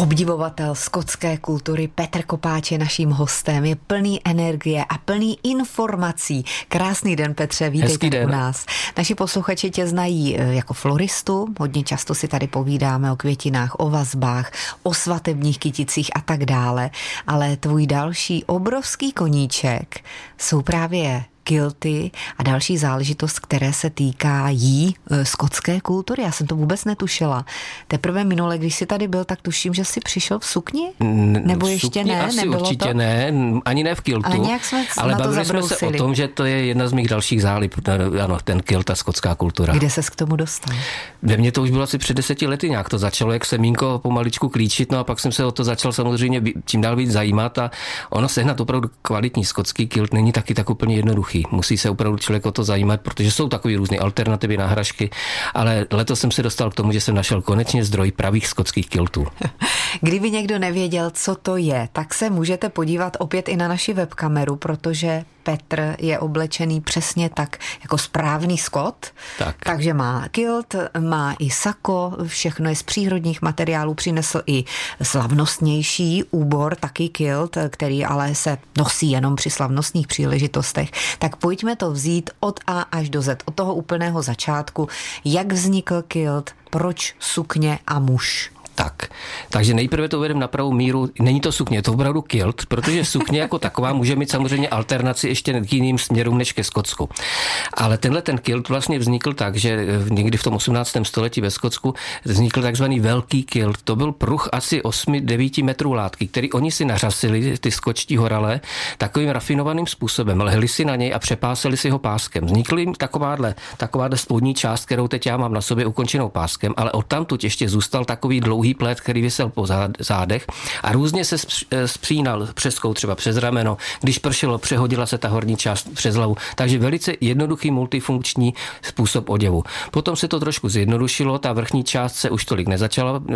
Obdivovatel skotské kultury Petr Kopáč je naším hostem, je plný energie a plný informací. Krásný den, Petře, vítejte den. u nás. Naši posluchači tě znají eh, jako floristu, hodně často si tady povídáme o květinách, o vazbách, o svatebních kyticích a tak dále, ale tvůj další obrovský koníček jsou právě kilty a další záležitost, které se týká jí e, skotské kultury. Já jsem to vůbec netušila. Teprve minule, když jsi tady byl, tak tuším, že jsi přišel v sukni? Nebo v ještě ne? Asi Nebylo určitě to? ne, ani ne v kiltu. Ale nějak jsme ale na to bavili jsme se o tom, že to je jedna z mých dalších zálib, ano, ten kilt a skotská kultura. Kde se k tomu dostal? Ve mně to už bylo asi před deseti lety nějak to začalo, jak semínko pomaličku klíčit, no a pak jsem se o to začal samozřejmě tím dál víc zajímat a ono sehnat opravdu kvalitní skotský kilt není taky tak úplně jednoduchý. Musí se opravdu člověk o to zajímat, protože jsou takové různé alternativy, náhražky, ale letos jsem se dostal k tomu, že jsem našel konečně zdroj pravých skotských kiltů. Kdyby někdo nevěděl, co to je, tak se můžete podívat opět i na naši webkameru, protože Petr je oblečený přesně tak jako správný skot. Tak. Takže má kilt, má i sako, všechno je z přírodních materiálů, přinesl i slavnostnější úbor, taky kilt, který ale se nosí jenom při slavnostních příležitostech. Tak pojďme to vzít od A až do Z, od toho úplného začátku. Jak vznikl kilt, proč sukně a muž? Tak. Takže nejprve to uvedeme na pravou míru. Není to sukně, je to opravdu kilt, protože sukně jako taková může mít samozřejmě alternaci ještě k jiným směrům než ke Skotsku. Ale tenhle ten kilt vlastně vznikl tak, že někdy v tom 18. století ve Skotsku vznikl takzvaný velký kilt. To byl pruh asi 8-9 metrů látky, který oni si nařasili, ty skočtí horale, takovým rafinovaným způsobem. Lehli si na něj a přepásili si ho páskem. Vznikl jim takováhle, takováhle spodní část, kterou teď já mám na sobě ukončenou páskem, ale odtamtud ještě zůstal takový dlouhý plet, který vysel po zádech a různě se eh, spřínal přeskou třeba přes rameno. Když pršelo, přehodila se ta horní část přes hlavu. Takže velice jednoduchý multifunkční způsob oděvu. Potom se to trošku zjednodušilo, ta vrchní část se už tolik nezačala eh,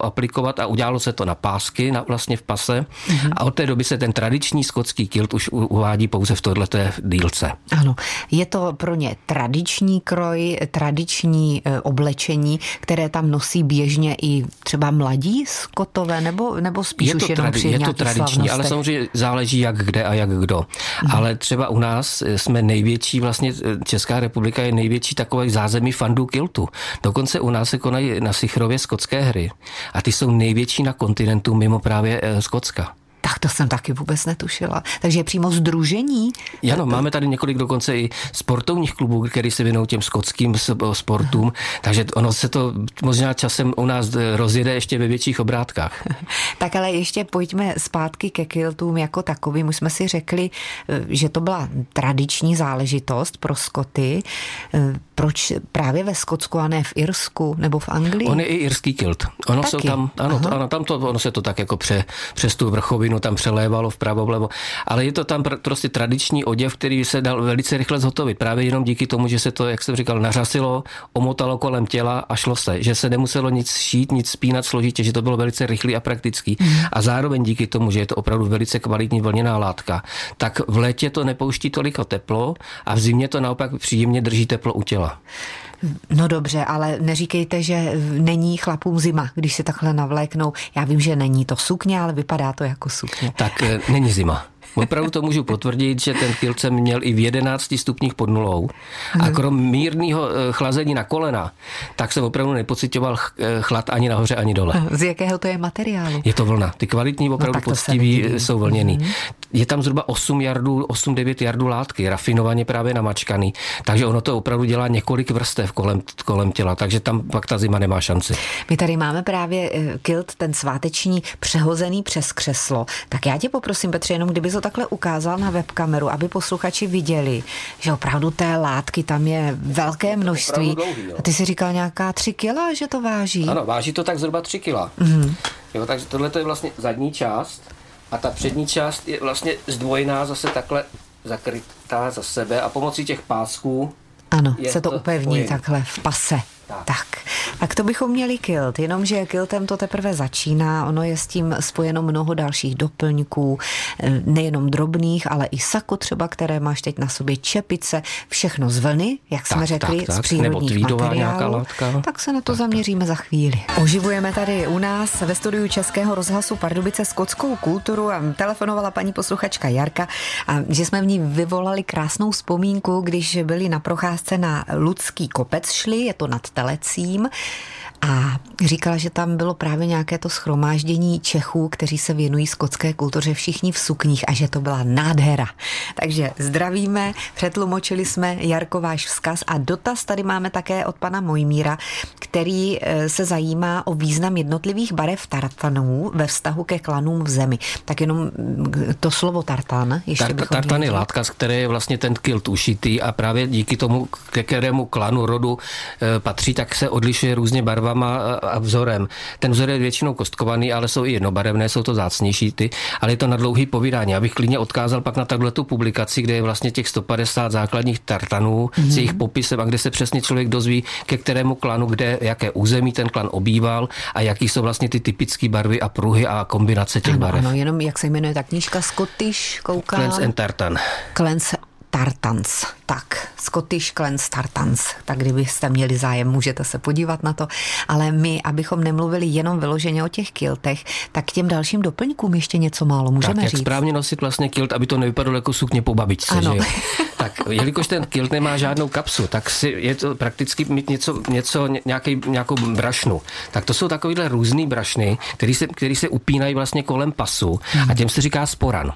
aplikovat a udělalo se to na pásky, na, vlastně v pase. Mm-hmm. A od té doby se ten tradiční skotský kilt už uvádí pouze v tohleto dílce. Ano, je to pro ně tradiční kroj, tradiční eh, oblečení, které tam nosí běžně i třeba mladí skotové, nebo, nebo spíš je to už jenom tradi- Je to tradiční, ale samozřejmě záleží jak kde a jak kdo. Hmm. Ale třeba u nás jsme největší, vlastně Česká republika je největší takový zázemí fandů kiltu. Dokonce u nás se konají na Sichrově skotské hry a ty jsou největší na kontinentu mimo právě eh, Skotska. Tak to jsem taky vůbec netušila. Takže přímo združení? Ano, máme tady několik dokonce i sportovních klubů, které se věnují těm skotským sportům, takže ono se to možná časem u nás rozjede ještě ve větších obrátkách. tak ale ještě pojďme zpátky ke kiltům jako takovým. Už jsme si řekli, že to byla tradiční záležitost pro Skoty. Proč právě ve Skotsku a ne v Irsku nebo v Anglii? On je i irský kilt. Ono Taky? jsou tam, ano, to, ano, tam to, ono se to tak jako pře, přes tu vrchovinu tam přelévalo vpravo, vlevo. Ale je to tam pr- prostě tradiční oděv, který se dal velice rychle zhotovit. Právě jenom díky tomu, že se to, jak jsem říkal, nařasilo, omotalo kolem těla a šlo se. Že se nemuselo nic šít, nic spínat složitě, že to bylo velice rychlý a praktický. Mm. A zároveň díky tomu, že je to opravdu velice kvalitní vlněná látka, tak v létě to nepouští toliko teplo a v zimě to naopak příjemně drží teplo u těla. No dobře, ale neříkejte, že není chlapům zima, když se takhle navléknou. Já vím, že není to sukně, ale vypadá to jako sukně. Tak eh, není zima. Opravdu to můžu potvrdit, že ten kilt jsem měl i v 11 stupních pod nulou. A krom mírného eh, chlazení na kolena, tak jsem opravdu nepocitoval eh, chlad ani nahoře, ani dole. Z jakého to je materiálu? Je to vlna. Ty kvalitní, opravdu no, poctiví jsou vlněný. Mm-hmm. Je tam zhruba 8 jardů, 8-9 jardů látky, rafinovaně právě namačkaný. Takže ono to opravdu dělá několik vrstev kolem, kolem těla, takže tam pak ta zima nemá šanci. My tady máme právě eh, kilt, ten sváteční, přehozený přes křeslo. Tak já tě poprosím, Petře, jenom kdyby to takhle ukázal na webkameru, aby posluchači viděli, že opravdu té látky tam je velké množství. Dlouhý, a ty si říkal nějaká tři kila, že to váží? Ano, váží to tak zhruba tři kila. Mm-hmm. Jo, takže tohle je vlastně zadní část a ta přední část je vlastně zdvojená zase takhle zakrytá za sebe a pomocí těch pásků ano, se to, to upevní spojený. takhle v pase. Tak. tak. Tak to bychom měli kilt, jenomže kiltem to teprve začíná, ono je s tím spojeno mnoho dalších doplňků, eh, nejenom drobných, ale i sako třeba, které máš teď na sobě, čepice, všechno z vlny, jak jsme tak, řekli, tak, tak. z přírodních materiálů. Tak se na to tak, zaměříme tak. za chvíli. Oživujeme tady u nás ve studiu Českého rozhlasu Pardubice skotskou kulturu a telefonovala paní posluchačka Jarka, a že jsme v ní vyvolali krásnou vzpomínku, když byli na procházce na Ludský kopec šli, je to nad Telecím a říkala, že tam bylo právě nějaké to schromáždění Čechů, kteří se věnují skotské kultuře všichni v sukních a že to byla nádhera. Takže zdravíme, přetlumočili jsme Jarko váš vzkaz a dotaz tady máme také od pana Mojmíra, který eh, se zajímá o význam jednotlivých barev tartanů ve vztahu ke klanům v zemi. Tak jenom mm, to slovo tartan. Ještě Tar- tartan je látka, z které je vlastně ten kilt ušitý a právě díky tomu, ke kterému klanu rodu eh, patří, tak se odlišuje různě barva barvama a vzorem. Ten vzor je většinou kostkovaný, ale jsou i jednobarevné, jsou to zácnější ty, ale je to na dlouhý povídání. Já bych klidně odkázal pak na takhle tu publikaci, kde je vlastně těch 150 základních tartanů mm-hmm. s jejich popisem a kde se přesně člověk dozví, ke kterému klanu, kde, jaké území ten klan obýval a jaký jsou vlastně ty typické barvy a pruhy a kombinace těch ano, barev. Ano, jenom jak se jmenuje ta knížka Scottish, koukám. Clans and Tartan. Clans Tartans. Tak, Scottish Clans Tartans. Tak kdybyste měli zájem, můžete se podívat na to. Ale my, abychom nemluvili jenom vyloženě o těch kiltech, tak k těm dalším doplňkům ještě něco málo můžeme tak, jak říct. správně nosit vlastně kilt, aby to nevypadalo jako sukně po babičce. Ano. Že jo? tak, jelikož ten kilt nemá žádnou kapsu, tak si je to prakticky mít něco, něco nějaký, nějakou brašnu. Tak to jsou takovýhle různý brašny, který se, který se upínají vlastně kolem pasu a těm se říká sporan.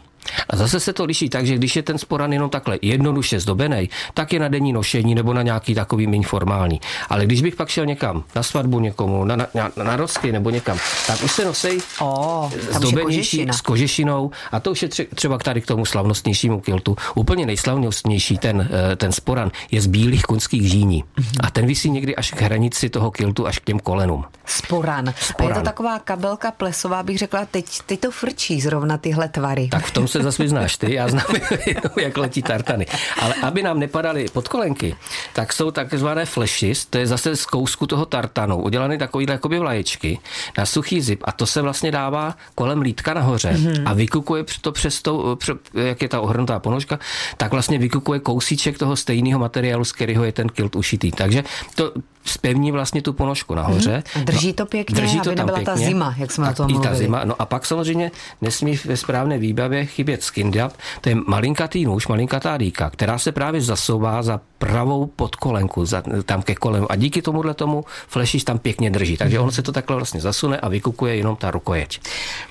A zase se to liší tak, že když je ten sporan jenom takhle jednoduše zdobený, tak je na denní nošení nebo na nějaký takový méně formální. Ale když bych pak šel někam na svatbu někomu, na, na, na rosky nebo někam, tak už se nosej oh, zdobenější s kožešinou a to už je třeba tady k tomu slavnostnějšímu kiltu. Úplně nejslavnostnější ten, eh, ten sporan je z bílých kunských žíní a ten vysí někdy až k hranici toho kiltu, až k těm kolenům. Sporan. sporan. A je to taková kabelka plesová, bych řekla, teď, teď to frčí zrovna tyhle tvary. Tak v tom se zase vyznáš ty, já znám, jak letí tartany. Ale aby nám nepadaly podkolenky, tak jsou takzvané flashes, to je zase z kousku toho tartanu, udělané takovýhle jakoby vlaječky na suchý zip a to se vlastně dává kolem lítka nahoře mm-hmm. a vykukuje to přes to, jak je ta ohrnutá ponožka, tak vlastně vykukuje kousíček toho stejného materiálu, z kterého je ten kilt ušitý. Takže to spevní vlastně tu ponožku nahoře. Hmm. Drží to pěkně, no, drží to aby tam nebyla pěkně, ta zima, jak jsme na tom mluvili. ta zima. No a pak samozřejmě nesmí ve správné výbavě chybět skindap. To je malinkatý nůž, malinkatá dýka, která se právě zasouvá za pravou podkolenku, za, tam ke kolenu. A díky tomuhle tomu flešiš tam pěkně drží. Takže hmm. on se to takhle vlastně zasune a vykukuje jenom ta rukojeť.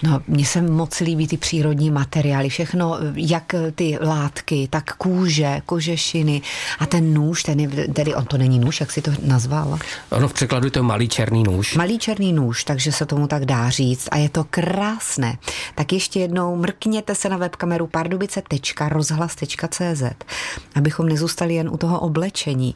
No, mně se moc líbí ty přírodní materiály, všechno, jak ty látky, tak kůže, kožešiny a ten nůž, ten je, tedy on to není nůž, jak si to nazval? Ono v překladu je to malý černý nůž. Malý černý nůž, takže se tomu tak dá říct a je to krásné. Tak ještě jednou mrkněte se na webkameru pardubice.rozhlas.cz, abychom nezůstali jen u toho oblečení.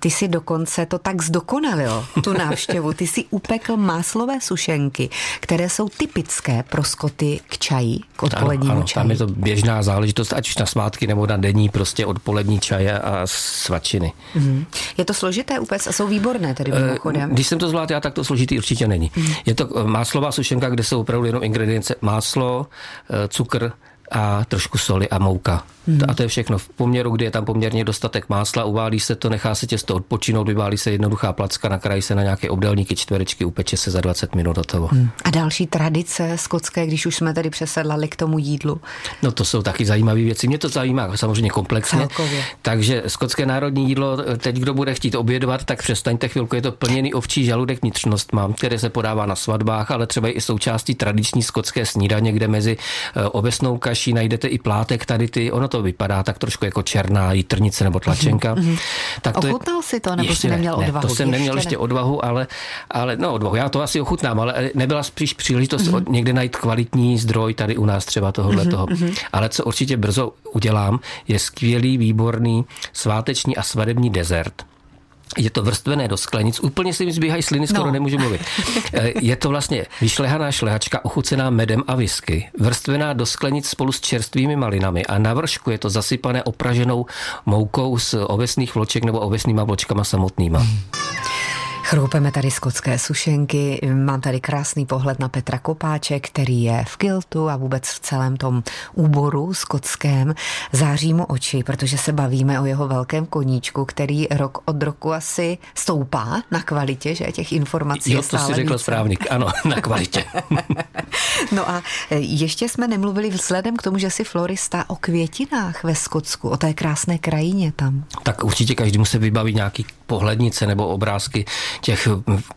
Ty si dokonce to tak zdokonalil, tu návštěvu. Ty si upekl máslové sušenky, které jsou typické pro skoty k čaji, k odpolednímu ano, ano, čaji. Tam je to běžná záležitost, ať už na svátky nebo na denní prostě odpolední čaje a svačiny. Mm. Je to složité úplně a jsou výborné tedy eh, mimochodem. Když jsem to zvládl já, tak to složitý určitě není. Mm. Je to eh, máslová sušenka, kde jsou opravdu jenom ingredience máslo, eh, cukr, a trošku soli a mouka. Hmm. A to je všechno. V poměru, kdy je tam poměrně dostatek másla, uválí se to, nechá se těsto odpočinout, vyválí se jednoduchá placka, nakrájí se na nějaké obdelníky, čtverečky, upeče se za 20 minut a toho. Hmm. A další tradice skotské, když už jsme tady přesedlali k tomu jídlu? No to jsou taky zajímavé věci. Mě to zajímá samozřejmě komplexně. Celkově. Takže skotské národní jídlo, teď kdo bude chtít obědovat, tak přestaňte chvilku. Je to plněný ovčí žaludek vnitřnost mám, které se podává na svatbách, ale třeba i součástí tradiční skotské snídaně, kde mezi eh, obecnou kaší další najdete i plátek tady ty, ono to vypadá tak trošku jako černá jitrnice nebo tlačenka. Mm-hmm. Tak to Ochutnal je, si to, nebo jsi neměl ne, odvahu? to jsem ještě neměl ještě ne. odvahu, ale, ale no odvahu, já to asi ochutnám, ale nebyla spíš příležitost mm-hmm. někde najít kvalitní zdroj tady u nás třeba tohohle mm-hmm. toho. Mhm. Ale co určitě brzo udělám, je skvělý, výborný sváteční a svadební dezert je to vrstvené do sklenic, úplně si mi zbíhají sliny, skoro no. nemůžu mluvit. Eh, je to vlastně vyšlehaná šlehačka ochucená medem a whisky, vrstvená do sklenic spolu s čerstvými malinami a na vršku je to zasypané opraženou moukou z ovesných vloček nebo ovesnýma vločkama samotnýma. Chroupeme tady skotské sušenky, mám tady krásný pohled na Petra Kopáče, který je v kiltu a vůbec v celém tom úboru skotském. Září mu oči, protože se bavíme o jeho velkém koníčku, který rok od roku asi stoupá na kvalitě, že těch informací jo, je stále to si řekl správně, ano, na kvalitě. no a ještě jsme nemluvili vzhledem k tomu, že si florista o květinách ve Skotsku, o té krásné krajině tam. Tak určitě každý se vybaví nějaký pohlednice nebo obrázky těch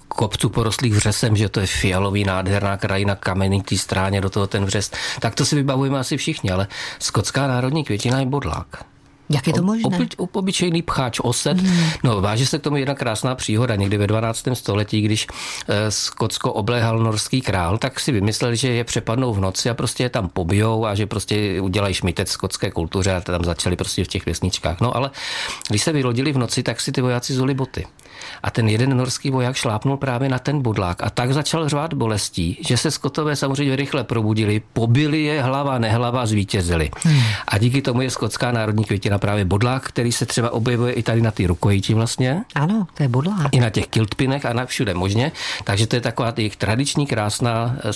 kopců porostlých vřesem, že to je fialový, nádherná krajina, kamenný k té stráně, do toho ten vřes. Tak to si vybavujeme asi všichni, ale skotská národní květina je bodlák. Jak je to možné? Oby, obyčejný pcháč oset. Hmm. No, váže se k tomu jedna krásná příhoda. Někdy ve 12. století, když eh, Skotsko obléhal norský král, tak si vymysleli, že je přepadnou v noci a prostě je tam pobijou a že prostě udělají šmitec skotské kultuře a tam začali prostě v těch vesničkách. No ale když se vylodili v noci, tak si ty vojáci zuli boty. A ten jeden norský voják šlápnul právě na ten bodlák a tak začal řvát bolestí, že se skotové samozřejmě rychle probudili, pobili je hlava, nehlava, zvítězili. Hmm. A díky tomu je skotská národní květina právě bodlák, který se třeba objevuje i tady na ty rukojiti vlastně. Ano, to je bodlák. I na těch kiltpinech a na všude možně. Takže to je taková jejich tradiční krásná eh,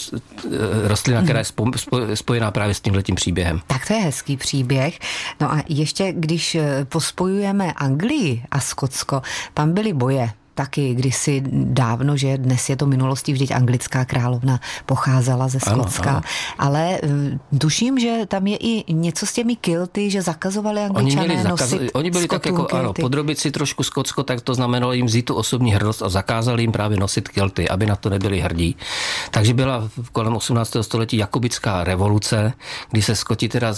eh, rostlina, která je spojená právě s tímhletím příběhem. Tak to je hezký příběh. No a ještě, když eh, pospojujeme Anglii a Skotsko, tam byly boje yeah. Taky kdysi dávno, že dnes je to minulostí, vždyť anglická královna pocházela ze Skotska, ano, ano. ale eh, tuším, že tam je i něco s těmi kilty, že zakazovali angličané oni měli zakaz... nosit Oni byli tak jako, kilty. ano, podrobit si trošku Skotsko, tak to znamenalo jim vzít tu osobní hrdost a zakázali jim právě nosit kilty, aby na to nebyli hrdí. Takže byla kolem 18. století jakubická revoluce, kdy se Skoti teda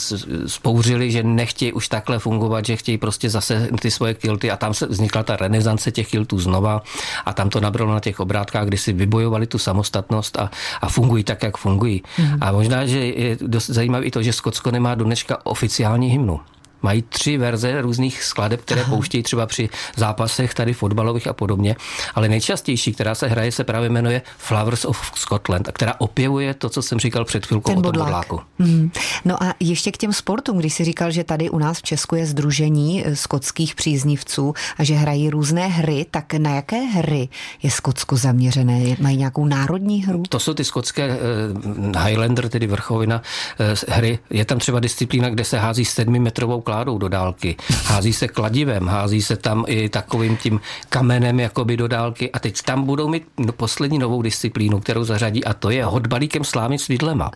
spouřili, že nechtějí už takhle fungovat, že chtějí prostě zase ty svoje kilty a tam se vznikla ta renesance těch kiltů znova Karlova a tam to nabralo na těch obrátkách, kdy si vybojovali tu samostatnost a, a fungují tak, jak fungují. Mm. A možná, že je dost zajímavé i to, že Skotsko nemá do dneška oficiální hymnu. Mají tři verze různých skladeb, které Aha. pouštějí třeba při zápasech tady fotbalových a podobně, ale nejčastější, která se hraje, se právě jmenuje Flowers of Scotland, a která opěvuje to, co jsem říkal před chvilkou Ten o tom bodlák. bodláku. Hmm. No a ještě k těm sportům, když si říkal, že tady u nás v Česku je združení eh, skotských příznivců a že hrají různé hry, tak na jaké hry je Skotsko zaměřené? Mají nějakou národní hru? To jsou ty skotské uh, Highlander, tedy vrchovina uh, hry. Je tam třeba disciplína, kde se hází sedmimetrovou kládou do dálky. Hází se kladivem, hází se tam i takovým tím kamenem jakoby do dálky a teď tam budou mít no, poslední novou disciplínu, kterou zařadí a to je hodbalíkem slámy s vidlema.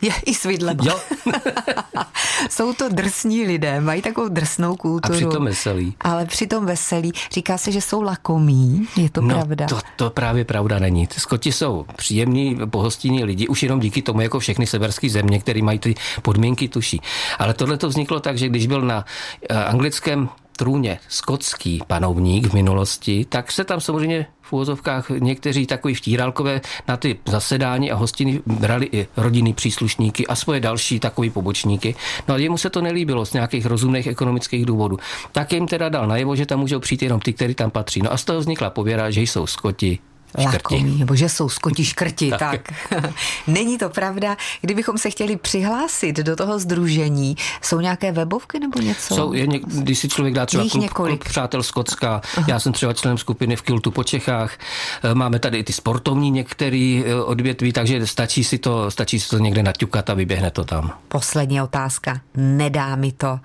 Je i s vidlema. Jo. Jsou to drsní lidé, mají takovou drsnou kulturu. A přitom veselí. Ale přitom veselí. Říká se, že jsou lakomí, je to no, pravda? To, to právě pravda není. Skoti jsou příjemní, pohostinní lidi, už jenom díky tomu, jako všechny severské země, které mají ty podmínky tuší. Ale tohle to vzniklo tak, že když byl na eh, anglickém trůně skotský panovník v minulosti, tak se tam samozřejmě v úvozovkách někteří takový vtírálkové na ty zasedání a hostiny brali i rodinný příslušníky a svoje další takový pobočníky. No a jemu se to nelíbilo z nějakých rozumných ekonomických důvodů. Tak jim teda dal najevo, že tam můžou přijít jenom ty, kteří tam patří. No a z toho vznikla pověra, že jsou Skoti Lakomí, nebo že jsou skoti škrti, tak. tak. Není to pravda. Kdybychom se chtěli přihlásit do toho združení, jsou nějaké webovky nebo něco? Jsou, je něk, když si člověk dá třeba klub, klub Přátel Skotska, Aha. já jsem třeba členem skupiny v Kiltu po Čechách, eh, máme tady i ty sportovní některé eh, odvětví, takže stačí si to, stačí si to někde naťukat a vyběhne to tam. Poslední otázka. Nedá mi to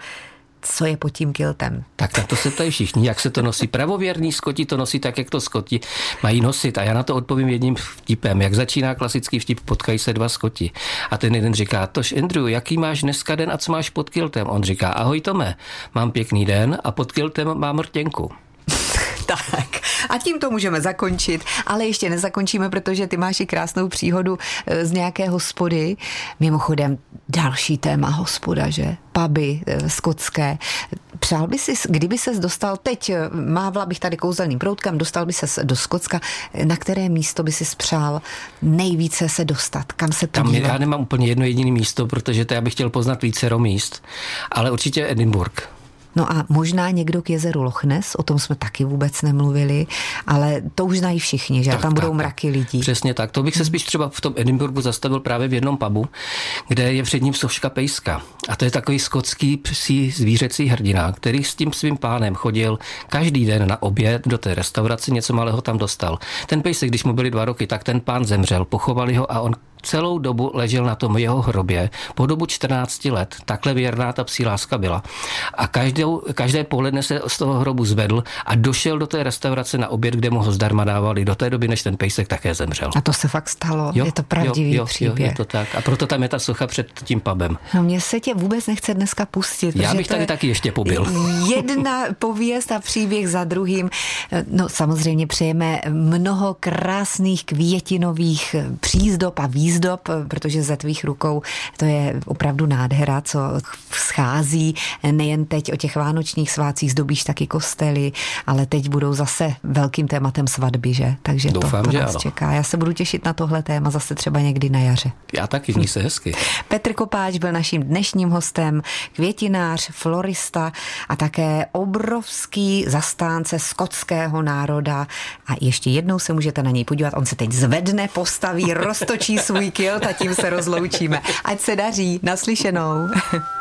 co je pod tím kiltem. Tak na to se ptají všichni, jak se to nosí. Pravověrní skoti to nosí tak, jak to skoti mají nosit. A já na to odpovím jedním vtipem. Jak začíná klasický vtip, potkají se dva skoti. A ten jeden říká, tož Andrew, jaký máš dneska den a co máš pod kiltem? On říká, ahoj Tome, mám pěkný den a pod kiltem mám rtěnku. tak. A tím to můžeme zakončit, ale ještě nezakončíme, protože ty máš i krásnou příhodu eh, z nějaké hospody. Mimochodem další téma hospoda, že? Puby eh, skotské. Přál by si, kdyby ses dostal teď, eh, mávla bych tady kouzelným proutkem, dostal by se do Skotska, na které místo by si přál nejvíce se dostat? Kam se podívat? Tam já nemám úplně jedno jediné místo, protože to já bych chtěl poznat více míst, ale určitě Edinburgh. No a možná někdo k jezeru Loch Ness, o tom jsme taky vůbec nemluvili, ale to už znají všichni, že tak, tam budou tak, mraky lidí. Přesně tak. To bych se hmm. spíš třeba v tom Edinburgu zastavil právě v jednom pubu, kde je před ním soška pejska. A to je takový skotský psí zvířecí hrdina, který s tím svým pánem chodil každý den na oběd do té restaurace, něco malého tam dostal. Ten pejsek, když mu byly dva roky, tak ten pán zemřel, pochovali ho a on celou dobu ležel na tom jeho hrobě, po dobu 14 let. Takhle věrná ta psí láska byla. A každou, každé poledne se z toho hrobu zvedl a došel do té restaurace na oběd, kde mu ho zdarma dávali do té doby, než ten pejsek také zemřel. A to se fakt stalo. Jo, je to pravdivý jo, jo, příběh. Jo, je to tak. A proto tam je ta socha před tím pubem. No mně se tě vůbec nechce dneska pustit. Já bych tady taky ještě pobyl. Jedna pověst a příběh za druhým. No samozřejmě přejeme mnoho krásných květinových přízdob a výzdob, protože ze tvých rukou to je opravdu nádhera, co schází nejen teď o těch vánočních svácích, zdobíš taky kostely, ale teď budou zase velkým tématem svatby, že? Takže Doufám, to, to nás ano. čeká. Já se budu těšit na tohle téma zase třeba někdy na jaře. Já taky, ní se hezky. Petr Kopáč byl naším dnešním hostem, květinář, florista a také obrovský zastánce skotského národa. A ještě jednou se můžete na něj podívat. On se teď zvedne, postaví, roztočí svůj kilt a tím se rozloučíme. Ať se daří. Naslyšenou.